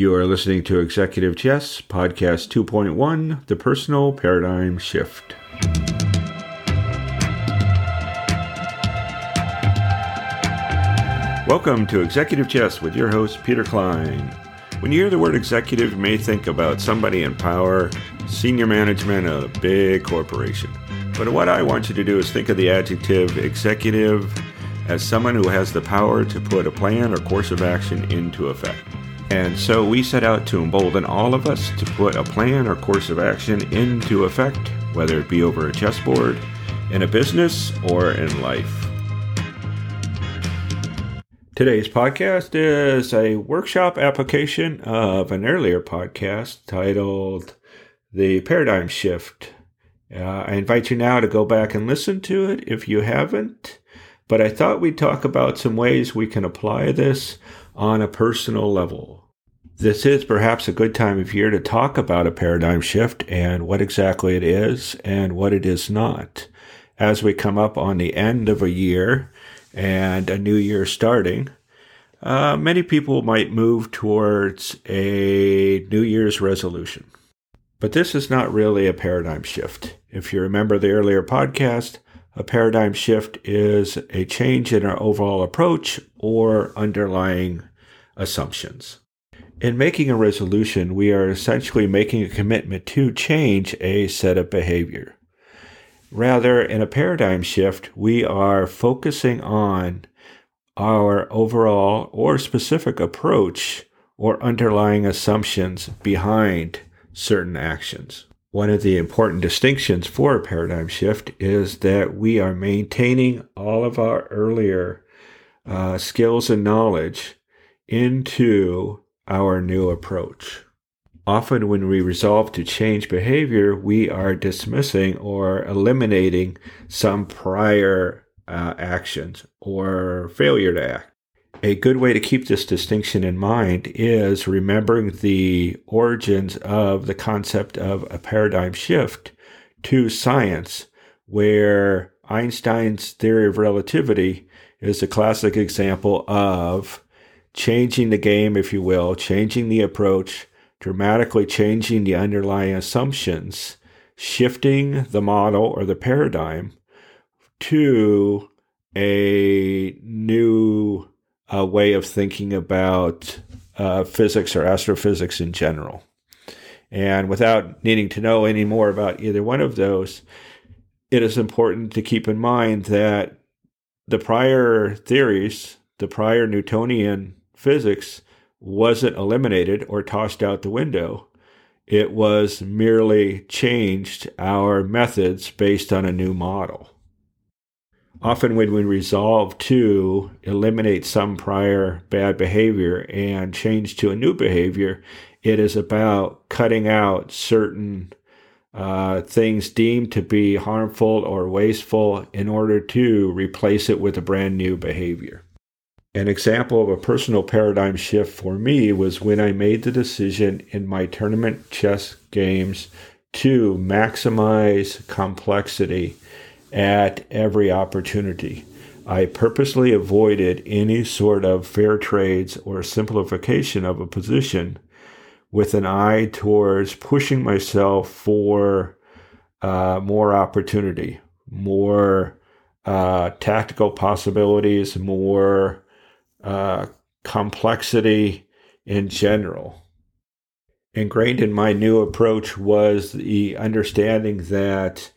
You are listening to Executive Chess, Podcast 2.1 The Personal Paradigm Shift. Welcome to Executive Chess with your host, Peter Klein. When you hear the word executive, you may think about somebody in power, senior management of a big corporation. But what I want you to do is think of the adjective executive as someone who has the power to put a plan or course of action into effect. And so we set out to embolden all of us to put a plan or course of action into effect, whether it be over a chessboard, in a business, or in life. Today's podcast is a workshop application of an earlier podcast titled The Paradigm Shift. Uh, I invite you now to go back and listen to it if you haven't. But I thought we'd talk about some ways we can apply this on a personal level. This is perhaps a good time of year to talk about a paradigm shift and what exactly it is and what it is not. As we come up on the end of a year and a new year starting, uh, many people might move towards a New Year's resolution. But this is not really a paradigm shift. If you remember the earlier podcast, a paradigm shift is a change in our overall approach or underlying assumptions. In making a resolution, we are essentially making a commitment to change a set of behavior. Rather, in a paradigm shift, we are focusing on our overall or specific approach or underlying assumptions behind certain actions. One of the important distinctions for a paradigm shift is that we are maintaining all of our earlier uh, skills and knowledge into our new approach. Often, when we resolve to change behavior, we are dismissing or eliminating some prior uh, actions or failure to act. A good way to keep this distinction in mind is remembering the origins of the concept of a paradigm shift to science, where Einstein's theory of relativity is a classic example of changing the game, if you will, changing the approach, dramatically changing the underlying assumptions, shifting the model or the paradigm to a new uh, way of thinking about uh, physics or astrophysics in general. And without needing to know any more about either one of those, it is important to keep in mind that the prior theories, the prior Newtonian physics, wasn't eliminated or tossed out the window. It was merely changed our methods based on a new model often when we resolve to eliminate some prior bad behavior and change to a new behavior, it is about cutting out certain uh, things deemed to be harmful or wasteful in order to replace it with a brand new behavior. An example of a personal paradigm shift for me was when I made the decision in my tournament chess games to maximize complexity at every opportunity. I purposely avoided any sort of fair trades or simplification of a position with an eye towards pushing myself for uh, more opportunity, more uh, tactical possibilities, more uh, complexity in general. Ingrained in my new approach was the understanding that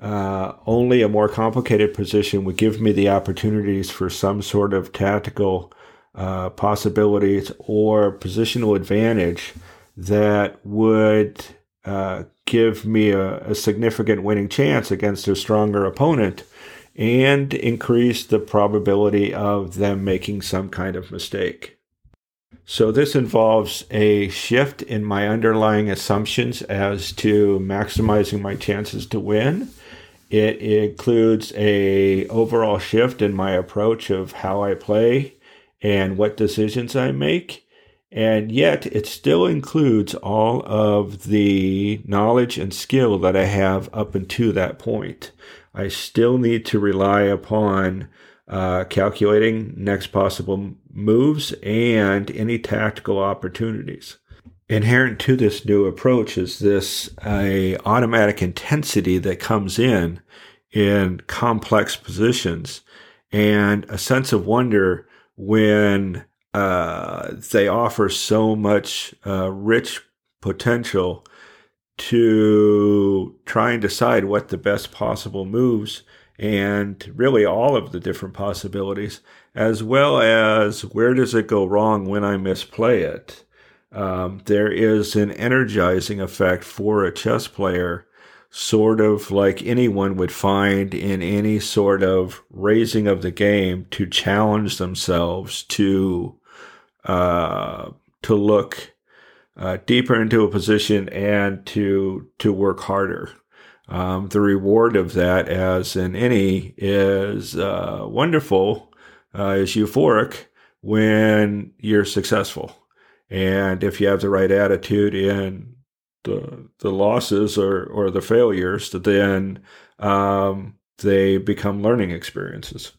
uh, only a more complicated position would give me the opportunities for some sort of tactical uh, possibilities or positional advantage that would uh, give me a, a, significant winning chance against a stronger opponent and increase the probability of them making some kind of mistake. So, this involves a shift in my underlying assumptions as to maximizing my chances to win it includes a overall shift in my approach of how I play and what decisions I make. And yet, it still includes all of the knowledge and skill that I have up until that point. I still need to rely upon uh, calculating next possible moves and any tactical opportunities. Inherent to this new approach is this a automatic intensity that comes in in complex positions and a sense of wonder when uh, they offer so much uh, rich potential to try and decide what the best possible moves and really all of the different possibilities, as well as where does it go wrong when I misplay it. Um, there is an energizing effect for a chess player, sort of like anyone would find in any sort of raising of the game to challenge themselves to uh, to look uh, deeper into a position and to to work harder. Um, the reward of that, as in any, is uh, wonderful, uh, is euphoric when you're successful, and if you have the right attitude in the the losses or or the failures, then um, they become learning experiences.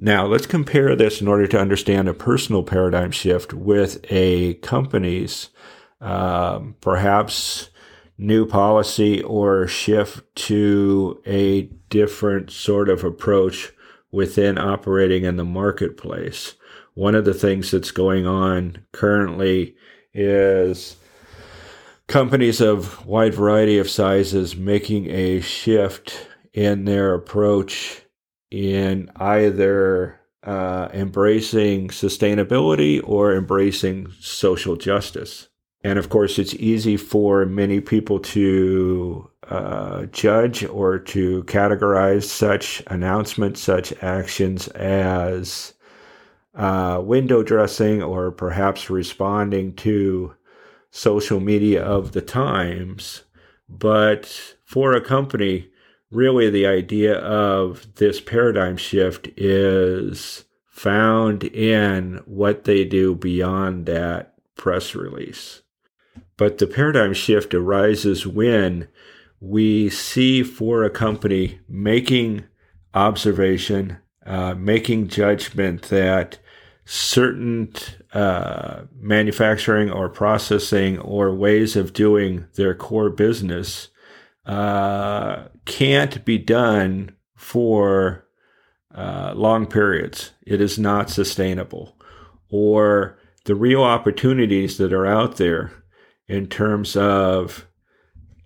Now, let's compare this in order to understand a personal paradigm shift with a company's um, perhaps new policy or shift to a different sort of approach within operating in the marketplace. One of the things that's going on currently is companies of wide variety of sizes making a shift in their approach in either uh, embracing sustainability or embracing social justice. And of course, it's easy for many people to uh, judge or to categorize such announcements, such actions as uh, window dressing or perhaps responding to social media of the times. But for a company, really the idea of this paradigm shift is found in what they do beyond that press release. But the paradigm shift arises when we see for a company making observation, uh, making judgment that certain uh, manufacturing or processing or ways of doing their core business uh, can't be done for uh, long periods. It is not sustainable. Or the real opportunities that are out there in terms of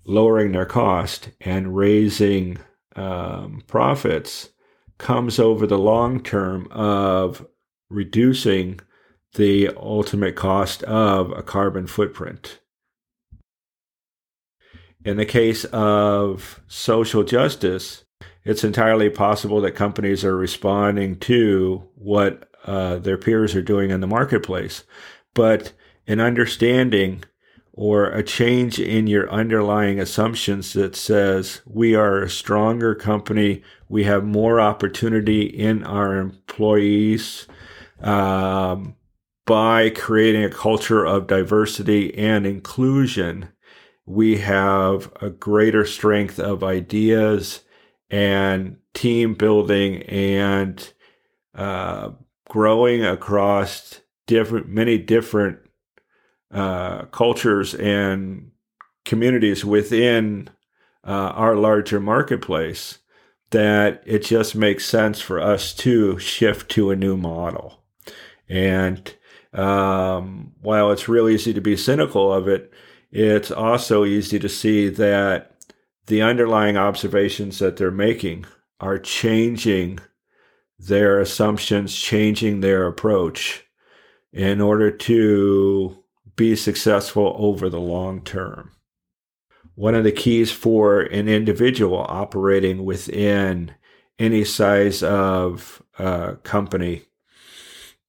lowering their cost and raising um, profits comes over the long term of reducing the ultimate cost of a carbon footprint. In the case of social justice, it's entirely possible that companies are responding to what uh, their peers are doing in the marketplace. But an understanding or a change in your underlying assumptions that says we are a stronger company, we have more opportunity in our employees um, by creating a culture of diversity and inclusion we have a greater strength of ideas and team building and uh, growing across different many different uh, cultures and communities within uh, our larger marketplace that it just makes sense for us to shift to a new model. And um, while it's real easy to be cynical of it it's also easy to see that the underlying observations that they're making are changing their assumptions, changing their approach in order to be successful over the long term. One of the keys for an individual operating within any size of uh, company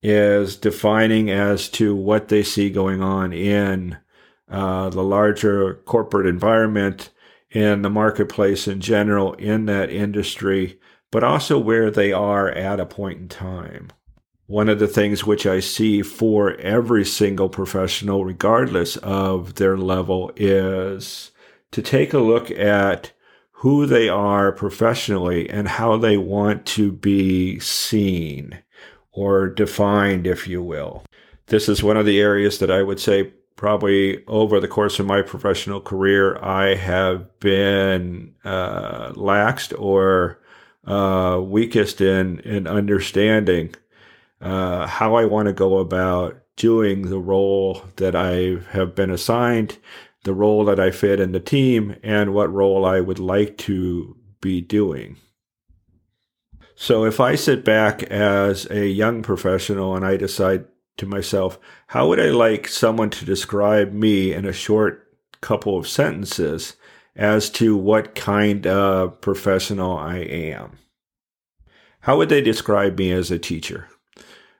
is defining as to what they see going on in uh, the larger corporate environment and the marketplace in general in that industry, but also where they are at a point in time. One of the things which I see for every single professional, regardless of their level, is to take a look at who they are professionally and how they want to be seen or defined, if you will. This is one of the areas that I would say probably over the course of my professional career, I have been uh, laxed or uh, weakest in in understanding uh, how I want to go about doing the role that I have been assigned, the role that I fit in the team, and what role I would like to be doing. So if I sit back as a young professional and I decide to myself, how would I like someone to describe me in a short couple of sentences as to what kind of professional I am? How would they describe me as a teacher?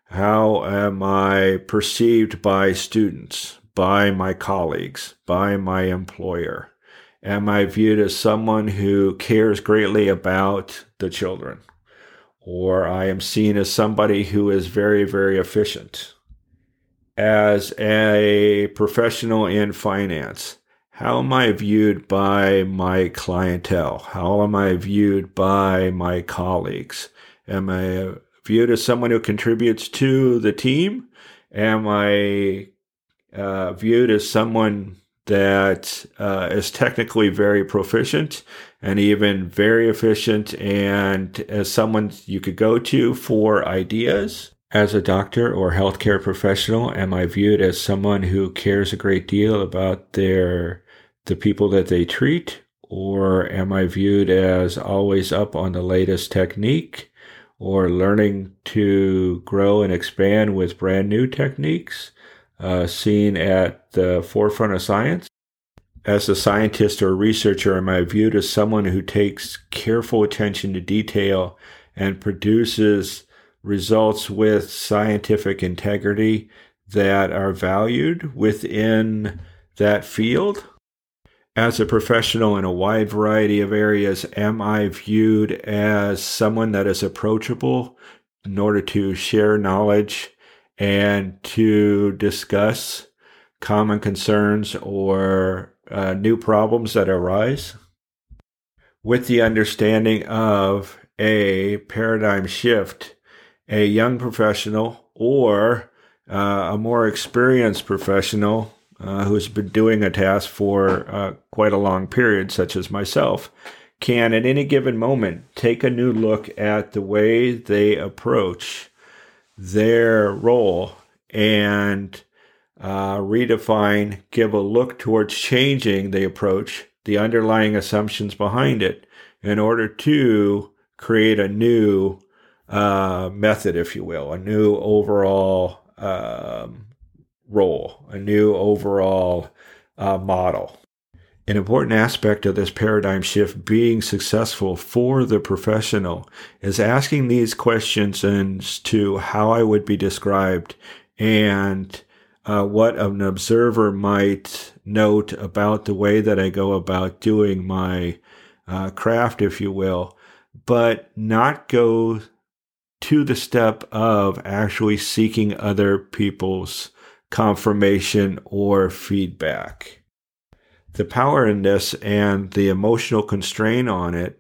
How am I perceived by students, by my colleagues, by my employer? Am I viewed as someone who cares greatly about the children? Or I am seen as somebody who is very, very efficient. As a professional in finance, how am I viewed by my clientele? How am I viewed by my colleagues? Am I viewed as someone who contributes to the team? Am I uh, viewed as someone that uh, is technically very proficient and even very efficient and as someone you could go to for ideas? As a doctor or healthcare professional, am I viewed as someone who cares a great deal about their the people that they treat? Or am I viewed as always up on the latest technique? or learning to grow and expand with brand new techniques uh, seen at the forefront of science. As a scientist or researcher, am I viewed as someone who takes careful attention to detail and produces results with scientific integrity that are valued within that field? as a professional in a wide variety of areas, am I viewed as someone that is approachable in order to share knowledge and to discuss common concerns or uh, new problems that arise? With the understanding of a paradigm shift, a young professional or uh, a more experienced professional uh, who's been doing a task for uh, quite a long period, such as myself, can at any given moment take a new look at the way they approach their role and uh, redefine, give a look towards changing the approach, the underlying assumptions behind it, in order to create a new uh, method, if you will, a new overall um, role, a new overall uh, model. An important aspect of this paradigm shift being successful for the professional is asking these questions as to how I would be described and uh, what an observer might note about the way that I go about doing my uh, craft, if you will, but not go to the step of actually seeking other people's confirmation or feedback. The power in this and the emotional constraint on it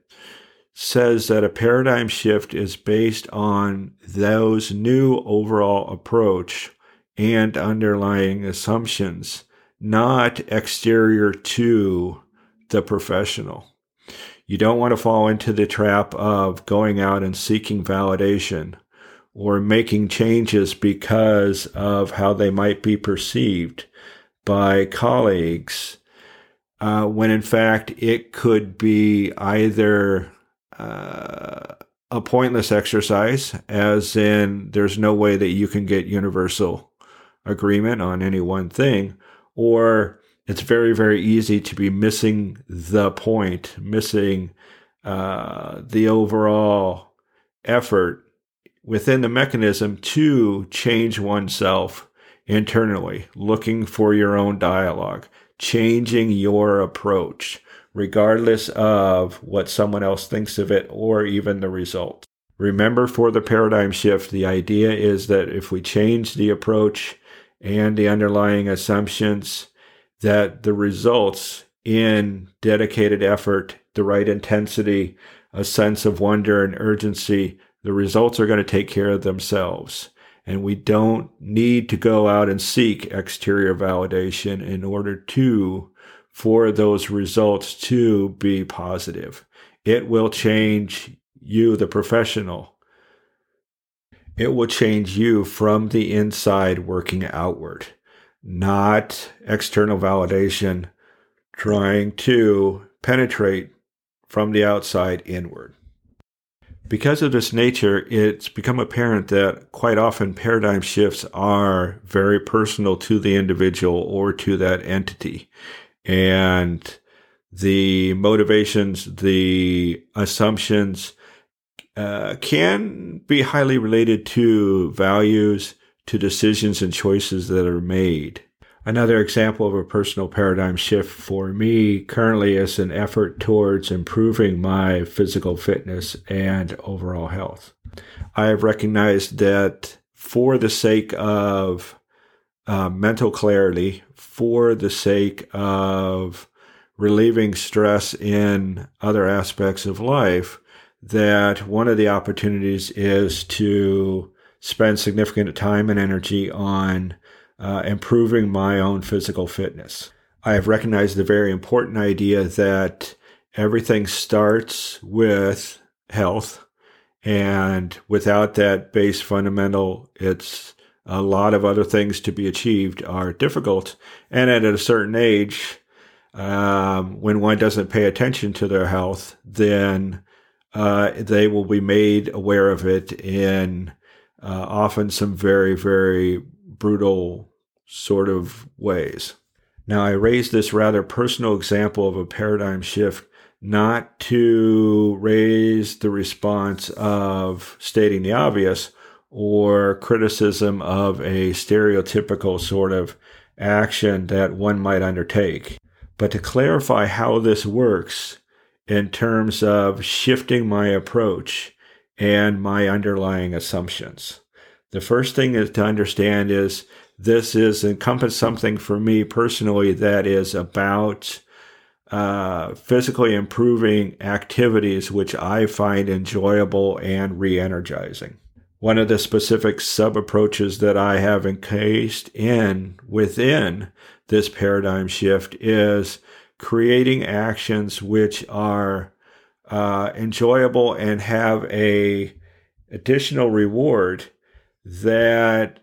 says that a paradigm shift is based on those new overall approach and underlying assumptions, not exterior to the professional. You don't want to fall into the trap of going out and seeking validation or making changes because of how they might be perceived by colleagues, uh, when in fact it could be either uh, a pointless exercise, as in there's no way that you can get universal agreement on any one thing, or it's very, very easy to be missing the point, missing uh, the overall effort within the mechanism to change oneself internally, looking for your own dialogue, changing your approach, regardless of what someone else thinks of it or even the result. Remember, for the paradigm shift, the idea is that if we change the approach and the underlying assumptions, that the results in dedicated effort the right intensity, a sense of wonder and urgency, the results are going to take care of themselves. And we don't need to go out and seek exterior validation in order to, for those results to be positive. It will change you, the professional. It will change you from the inside working outward, not external validation trying to penetrate from the outside inward. Because of this nature, it's become apparent that quite often paradigm shifts are very personal to the individual or to that entity. And the motivations, the assumptions uh, can be highly related to values, to decisions and choices that are made. Another example of a personal paradigm shift for me currently is an effort towards improving my physical fitness and overall health. I have recognized that for the sake of uh, mental clarity, for the sake of relieving stress in other aspects of life, that one of the opportunities is to spend significant time and energy on uh, improving my own physical fitness. I have recognized the very important idea that everything starts with health. And without that base fundamental, it's a lot of other things to be achieved are difficult. And at a certain age, um, when one doesn't pay attention to their health, then uh, they will be made aware of it in uh, often some very, very brutal sort of ways. Now, I raise this rather personal example of a paradigm shift not to raise the response of stating the obvious or criticism of a stereotypical sort of action that one might undertake, but to clarify how this works in terms of shifting my approach and my underlying assumptions. The first thing is to understand is this is encompass something for me personally that is about uh, physically improving activities which I find enjoyable and re energizing. One of the specific sub approaches that I have encased in within this paradigm shift is creating actions which are uh, enjoyable and have a additional reward that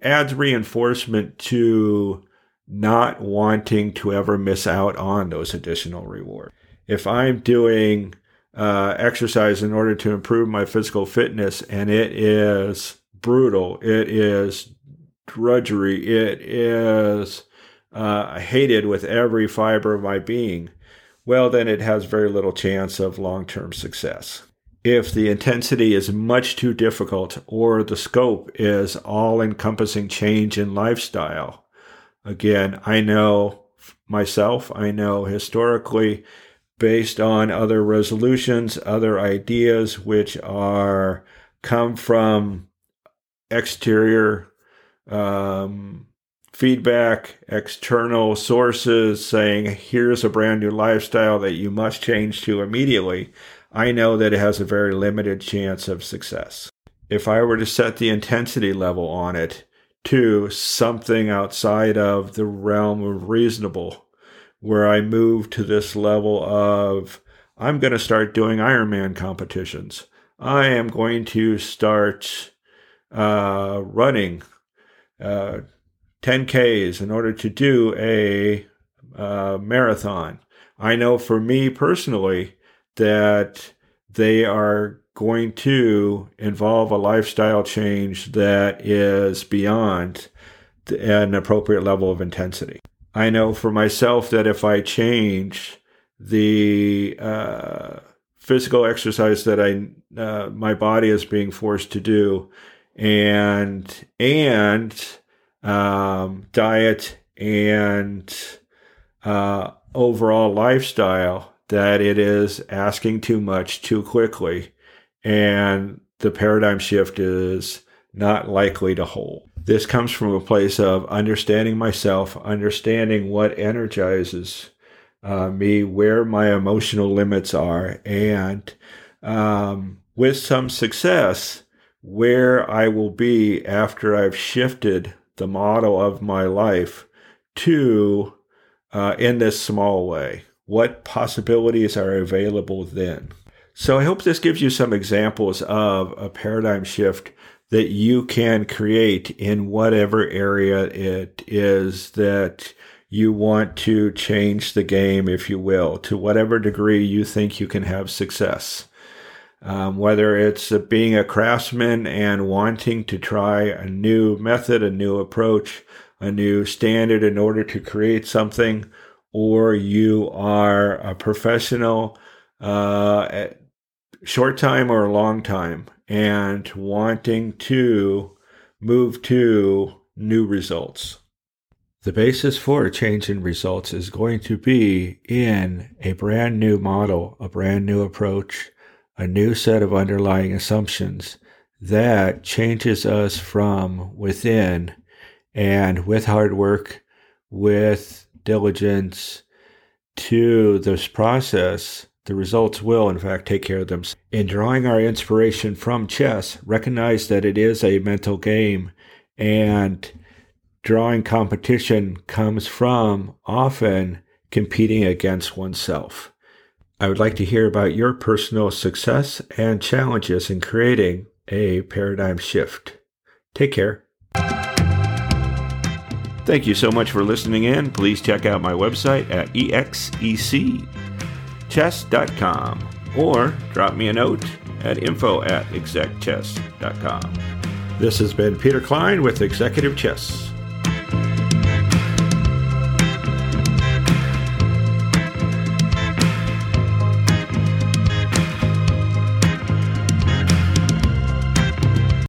adds reinforcement to not wanting to ever miss out on those additional rewards. If I'm doing uh, exercise in order to improve my physical fitness and it is brutal, it is drudgery, it is uh, hated with every fiber of my being, well, then it has very little chance of long term success if the intensity is much too difficult or the scope is all encompassing change in lifestyle. Again, I know myself, I know historically, based on other resolutions, other ideas which are come from exterior um, feedback, external sources saying, here's a brand new lifestyle that you must change to immediately. I know that it has a very limited chance of success. If I were to set the intensity level on it to something outside of the realm of reasonable, where I move to this level of, I'm going to start doing Ironman competitions. I am going to start uh, running uh, 10Ks in order to do a uh, marathon. I know for me personally, that they are going to involve a lifestyle change that is beyond an appropriate level of intensity. I know for myself that if I change the uh, physical exercise that I uh, my body is being forced to do, and and um, diet and uh, overall lifestyle, that it is asking too much too quickly, and the paradigm shift is not likely to hold. This comes from a place of understanding myself, understanding what energizes uh, me where my emotional limits are, and um, with some success, where I will be after I've shifted the model of my life to uh, in this small way. What possibilities are available then? So I hope this gives you some examples of a paradigm shift that you can create in whatever area it is that you want to change the game, if you will, to whatever degree you think you can have success. Um, whether it's being a craftsman and wanting to try a new method, a new approach, a new standard in order to create something, or you are a professional, uh, short time or long time, and wanting to move to new results. The basis for a change in results is going to be in a brand new model, a brand new approach, a new set of underlying assumptions that changes us from within and with hard work, with diligence to this process, the results will, in fact, take care of themselves. In drawing our inspiration from chess, recognize that it is a mental game and drawing competition comes from often competing against oneself. I would like to hear about your personal success and challenges in creating a paradigm shift. Take care. Thank you so much for listening in. Please check out my website at execchess.com or drop me a note at info at execchess.com. This has been Peter Klein with Executive Chess.